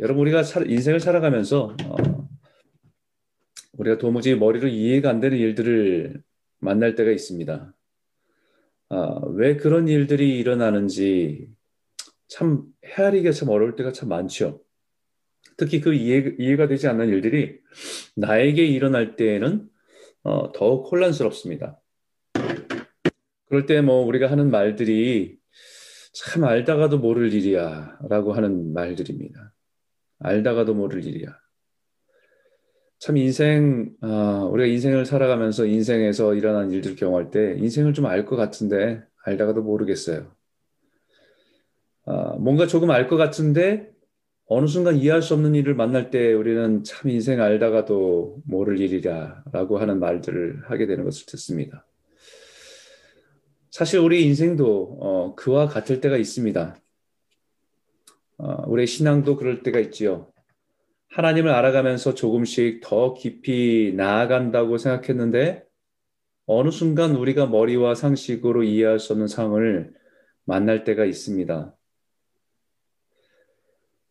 여러분 우리가 인생을 살아가면서 어, 우리가 도무지 머리로 이해가 안 되는 일들을 만날 때가 있습니다. 아, 왜 그런 일들이 일어나는지 참 헤아리기가 참 어려울 때가 참 많죠. 특히 그 이해, 이해가 되지 않는 일들이 나에게 일어날 때에는 어, 더욱 혼란스럽습니다. 그럴 때 뭐 우리가 하는 말들이 참 알다가도 모를 일이야 라고 하는 말들입니다. 알다가도 모를 일이야. 참 인생, 어, 우리가 인생을 살아가면서 인생에서 일어난 일들을 경험할 때 인생을 좀 알 것 같은데 알다가도 모르겠어요. 어, 뭔가 조금 알 것 같은데 어느 순간 이해할 수 없는 일을 만날 때 우리는 참 인생 알다가도 모를 일이라 라고 하는 말들을 하게 되는 것을 듣습니다. 사실 우리 인생도 어, 그와 같을 때가 있습니다. 어, 우리 신앙도 그럴 때가 있지요. 하나님을 알아가면서 조금씩 더 깊이 나아간다고 생각했는데 어느 순간 우리가 머리와 상식으로 이해할 수 없는 상황을 만날 때가 있습니다.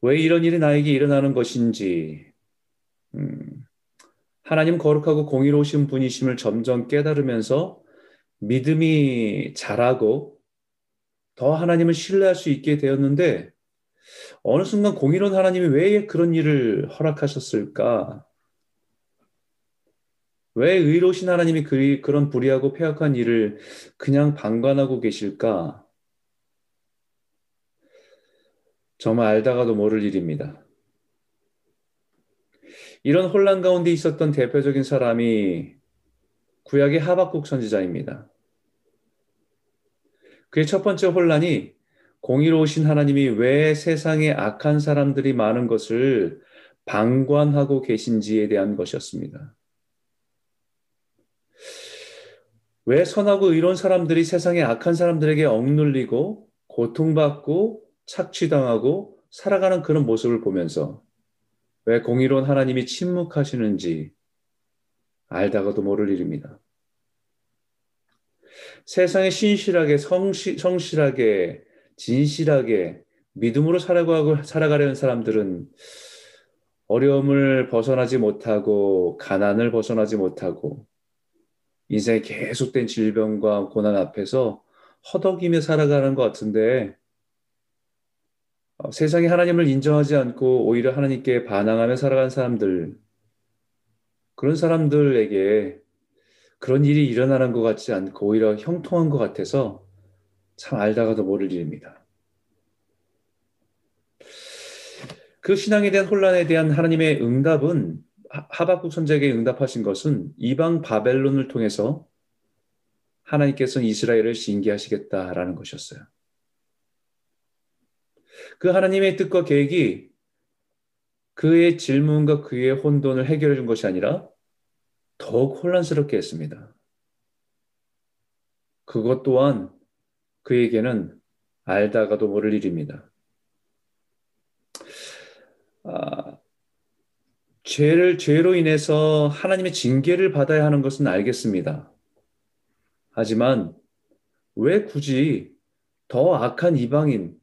왜 이런 일이 나에게 일어나는 것인지, 음, 하나님 거룩하고 공의로우신 분이심을 점점 깨달으면서 믿음이 자라고 더 하나님을 신뢰할 수 있게 되었는데 어느 순간 공의로운 하나님이 왜 그런 일을 허락하셨을까? 왜 의로우신 하나님이 그, 그런 불의하고 폐악한 일을 그냥 방관하고 계실까? 정말 알다가도 모를 일입니다. 이런 혼란 가운데 있었던 대표적인 사람이 구약의 하박국 선지자입니다. 그의 첫 번째 혼란이 공의로우신 하나님이 왜 세상에 악한 사람들이 많은 것을 방관하고 계신지에 대한 것이었습니다. 왜 선하고 의로운 사람들이 세상에 악한 사람들에게 억눌리고 고통받고 착취당하고 살아가는 그런 모습을 보면서 왜 공의로운 하나님이 침묵하시는지 알다가도 모를 일입니다. 세상에 신실하게 성시, 성실하게 진실하게 믿음으로 살아가고 살아가려는 사람들은 어려움을 벗어나지 못하고 가난을 벗어나지 못하고 인생의 계속된 질병과 고난 앞에서 허덕이며 살아가는 것 같은데 어, 세상에 하나님을 인정하지 않고 오히려 하나님께 반항하며 살아가는 사람들 그런 사람들에게 그런 일이 일어나는 것 같지 않고 오히려 형통한 것 같아서 참 알다가도 모를 일입니다. 그 신앙에 대한 혼란에 대한 하나님의 응답은 하박국 선자에게 응답하신 것은 이방 바벨론을 통해서 하나님께서는 이스라엘을 징계하시겠다라는 것이었어요. 그 하나님의 뜻과 계획이 그의 질문과 그의 혼돈을 해결해 준 것이 아니라 더욱 혼란스럽게 했습니다. 그것 또한 그에게는 알다가도 모를 일입니다. 아, 죄를 죄로 인해서 하나님의 징계를 받아야 하는 것은 알겠습니다. 하지만 왜 굳이 더 악한 이방인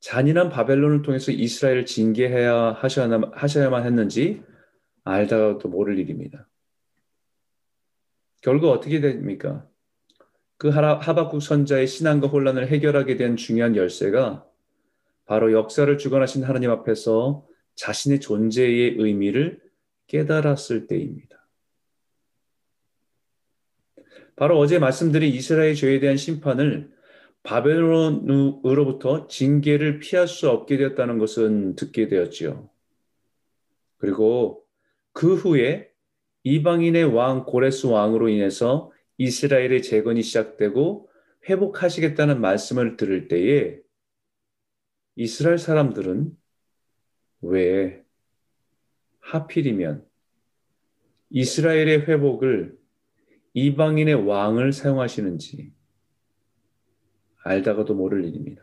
잔인한 바벨론을 통해서 이스라엘을 징계해야 하셔야만 했는지 알다가도 모를 일입니다. 결국 어떻게 됩니까? 그 하박국 선자의 신앙과 혼란을 해결하게 된 중요한 열쇠가 바로 역사를 주관하신 하나님 앞에서 자신의 존재의 의미를 깨달았을 때입니다. 바로 어제 말씀드린 이스라엘 죄에 대한 심판을 바벨론으로부터 징계를 피할 수 없게 되었다는 것은 듣게 되었지요. 그리고 그 후에 이방인의 왕 고레스 왕으로 인해서 이스라엘의 재건이 시작되고 회복하시겠다는 말씀을 들을 때에 이스라엘 사람들은 왜 하필이면 이스라엘의 회복을 이방인의 왕을 사용하시는지 알다가도 모를 일입니다.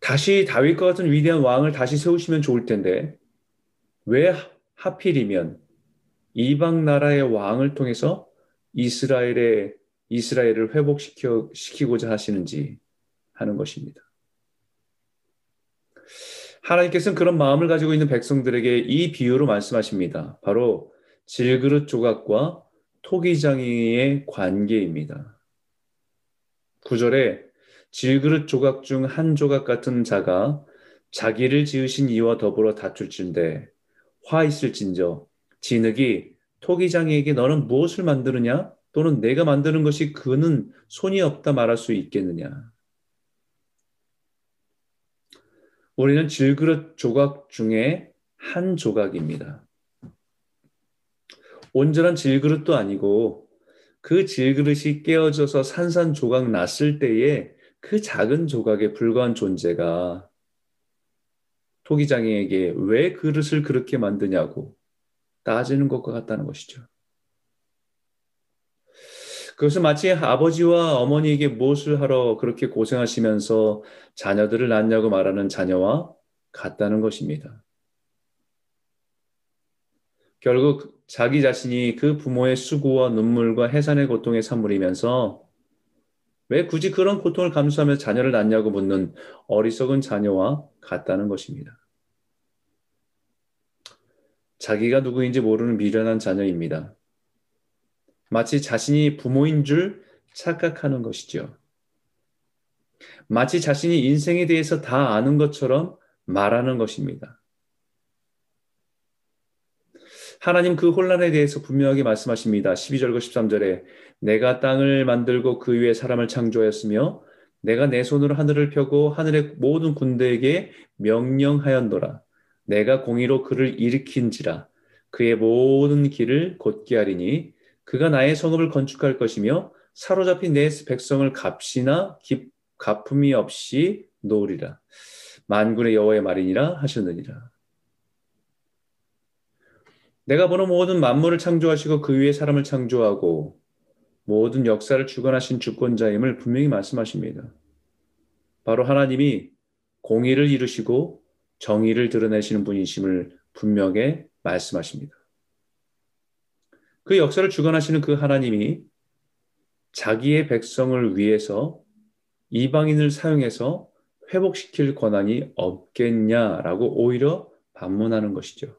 다시 다윗과 같은 위대한 왕을 다시 세우시면 좋을 텐데 왜 하필이면 이방 나라의 왕을 통해서 이스라엘의 이스라엘을 회복시켜 시키고자 하시는지 하는 것입니다. 하나님께서는 그런 마음을 가지고 있는 백성들에게 이 비유로 말씀하십니다. 바로 질그릇 조각과 토기장이의 관계입니다. 구절에 질그릇 조각 중 한 조각 같은 자가 자기를 지으신 이와 더불어 다툴진데 화 있을진저 진흙이 토기장이에게 너는 무엇을 만드느냐 또는 내가 만드는 것이 그는 손이 없다 말할 수 있겠느냐 우리는 질그릇 조각 중에 한 조각입니다. 온전한 질그릇도 아니고 그 질그릇이 깨어져서 산산조각 났을 때에 그 작은 조각에 불과한 존재가 토기장애에게 왜 그릇을 그렇게 만드냐고 따지는 것과 같다는 것이죠. 그것은 마치 아버지와 어머니에게 무엇을 하러 그렇게 고생하시면서 자녀들을 낳냐고 말하는 자녀와 같다는 것입니다. 결국 자기 자신이 그 부모의 수고와 눈물과 해산의 고통에 산물이면서 왜 굳이 그런 고통을 감수하며 자녀를 낳냐고 묻는 어리석은 자녀와 같다는 것입니다. 자기가 누구인지 모르는 미련한 자녀입니다. 마치 자신이 부모인 줄 착각하는 것이죠. 마치 자신이 인생에 대해서 다 아는 것처럼 말하는 것입니다. 하나님 그 혼란에 대해서 분명하게 말씀하십니다. 12절과 13절에 내가 땅을 만들고 그 위에 사람을 창조하였으며 내가 내 손으로 하늘을 펴고 하늘의 모든 군대에게 명령하였노라. 내가 공의로 그를 일으킨지라. 그의 모든 길을 곧게 하리니 그가 나의 성읍을 건축할 것이며 사로잡힌 내 백성을 값이나 기, 가품이 없이 놓으리라. 만군의 여호와의 말이니라 하셨느니라. 내가 보는 모든 만물을 창조하시고 그 위에 사람을 창조하고 모든 역사를 주관하신 주권자임을 분명히 말씀하십니다. 바로 하나님이 공의를 이루시고 정의를 드러내시는 분이심을 분명히 말씀하십니다. 그 역사를 주관하시는 그 하나님이 자기의 백성을 위해서 이방인을 사용해서 회복시킬 권한이 없겠냐라고 오히려 반문하는 것이죠.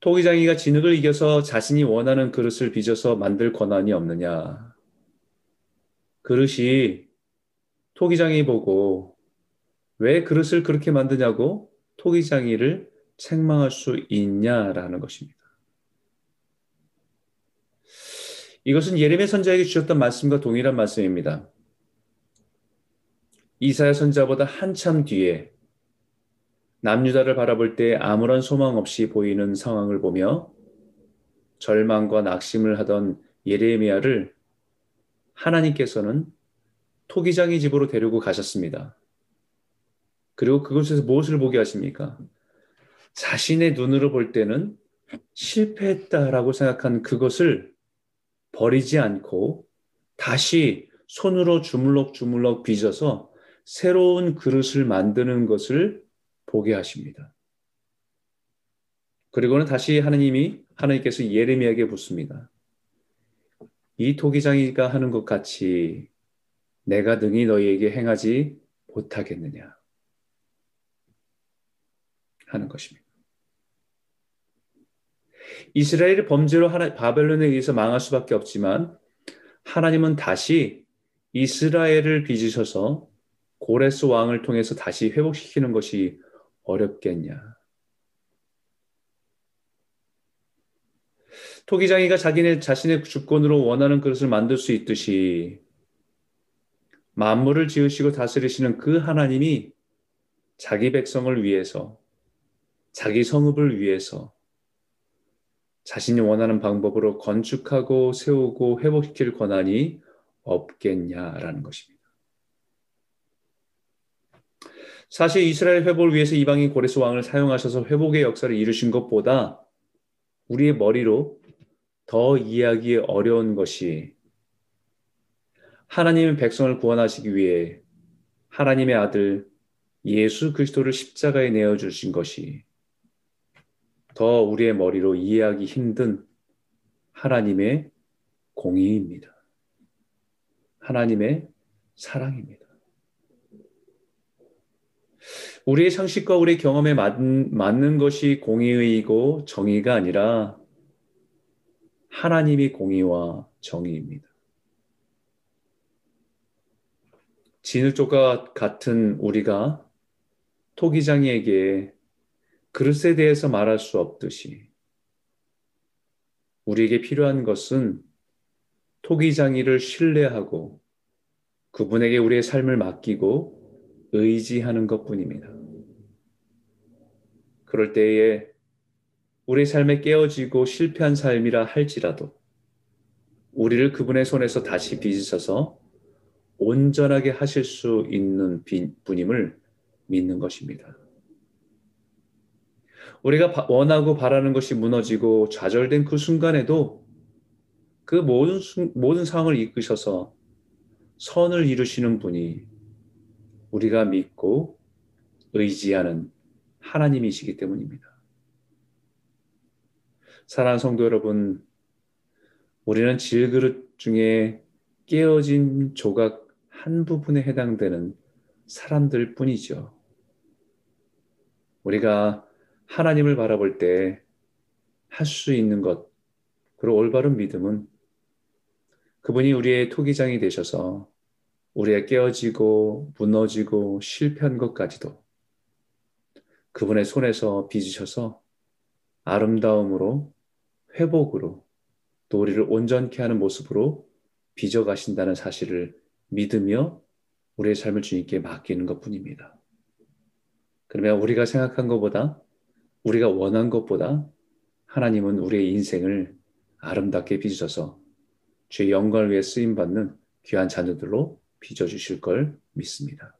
토기장이가 진흙을 이겨서 자신이 원하는 그릇을 빚어서 만들 권한이 없느냐. 그릇이 토기장이 보고 왜 그릇을 그렇게 만드냐고 토기장이를 책망할 수 있냐라는 것입니다. 이것은 예레미야 선자에게 주셨던 말씀과 동일한 말씀입니다. 이사야 선자보다 한참 뒤에 남유다를 바라볼 때 아무런 소망 없이 보이는 상황을 보며 절망과 낙심을 하던 예레미야를 하나님께서는 토기장의 집으로 데리고 가셨습니다. 그리고 그곳에서 무엇을 보게 하십니까? 자신의 눈으로 볼 때는 실패했다라고 생각한 그것을 버리지 않고 다시 손으로 주물럭주물럭 빚어서 새로운 그릇을 만드는 것을 보게 하십니다. 그리고는 다시 하나님이 하나님께서 예레미야에게 묻습니다. 이 토기장이가 하는 것 같이 내가 능히 너희에게 행하지 못하겠느냐 하는 것입니다. 이스라엘의 범죄로 하나, 바벨론에 의해서 망할 수밖에 없지만 하나님은 다시 이스라엘을 빚으셔서 고레스 왕을 통해서 다시 회복시키는 것이 어렵겠냐. 토기장이가 자기네 자신의 주권으로 원하는 그릇을 만들 수 있듯이 만물을 지으시고 다스리시는 그 하나님이 자기 백성을 위해서 자기 성읍을 위해서 자신이 원하는 방법으로 건축하고 세우고 회복시킬 권한이 없겠냐라는 것입니다. 사실 이스라엘 회복을 위해서 이방인 고레스 왕을 사용하셔서 회복의 역사를 이루신 것보다 우리의 머리로 더 이해하기 어려운 것이 하나님의 백성을 구원하시기 위해 하나님의 아들 예수 그리스도를 십자가에 내어 주신 것이 더 우리의 머리로 이해하기 힘든 하나님의 공의입니다. 하나님의 사랑입니다. 우리의 상식과 우리의 경험에 맞는 것이 공의이고 정의가 아니라 하나님이 공의와 정의입니다. 진흙족과 같은 우리가 토기장이에게 그릇에 대해서 말할 수 없듯이 우리에게 필요한 것은 토기장이를 신뢰하고 그분에게 우리의 삶을 맡기고 의지하는 것 뿐입니다. 그럴 때에 우리 삶에 깨어지고 실패한 삶이라 할지라도 우리를 그분의 손에서 다시 빚으셔서 온전하게 하실 수 있는 분임을 믿는 것입니다. 우리가 원하고 바라는 것이 무너지고 좌절된 그 순간에도 그 모든, 모든 상황을 이끄셔서 선을 이루시는 분이 우리가 믿고 의지하는 하나님이시기 때문입니다. 사랑하는 성도 여러분, 우리는 질그릇 중에 깨어진 조각 한 부분에 해당되는 사람들 뿐이죠. 우리가 하나님을 바라볼 때 할 수 있는 것, 그리고 올바른 믿음은 그분이 우리의 토기장이 되셔서 우리의 깨어지고 무너지고 실패한 것까지도 그분의 손에서 빚으셔서 아름다움으로 회복으로 또 우리를 온전케 하는 모습으로 빚어 가신다는 사실을 믿으며 우리의 삶을 주님께 맡기는 것 뿐입니다. 그러면 우리가 생각한 것보다, 우리가 원한 것보다 하나님은 우리의 인생을 아름답게 빚으셔서 주의 영광을 위해 쓰임 받는 귀한 자녀들로 빚어 주실 걸 믿습니다.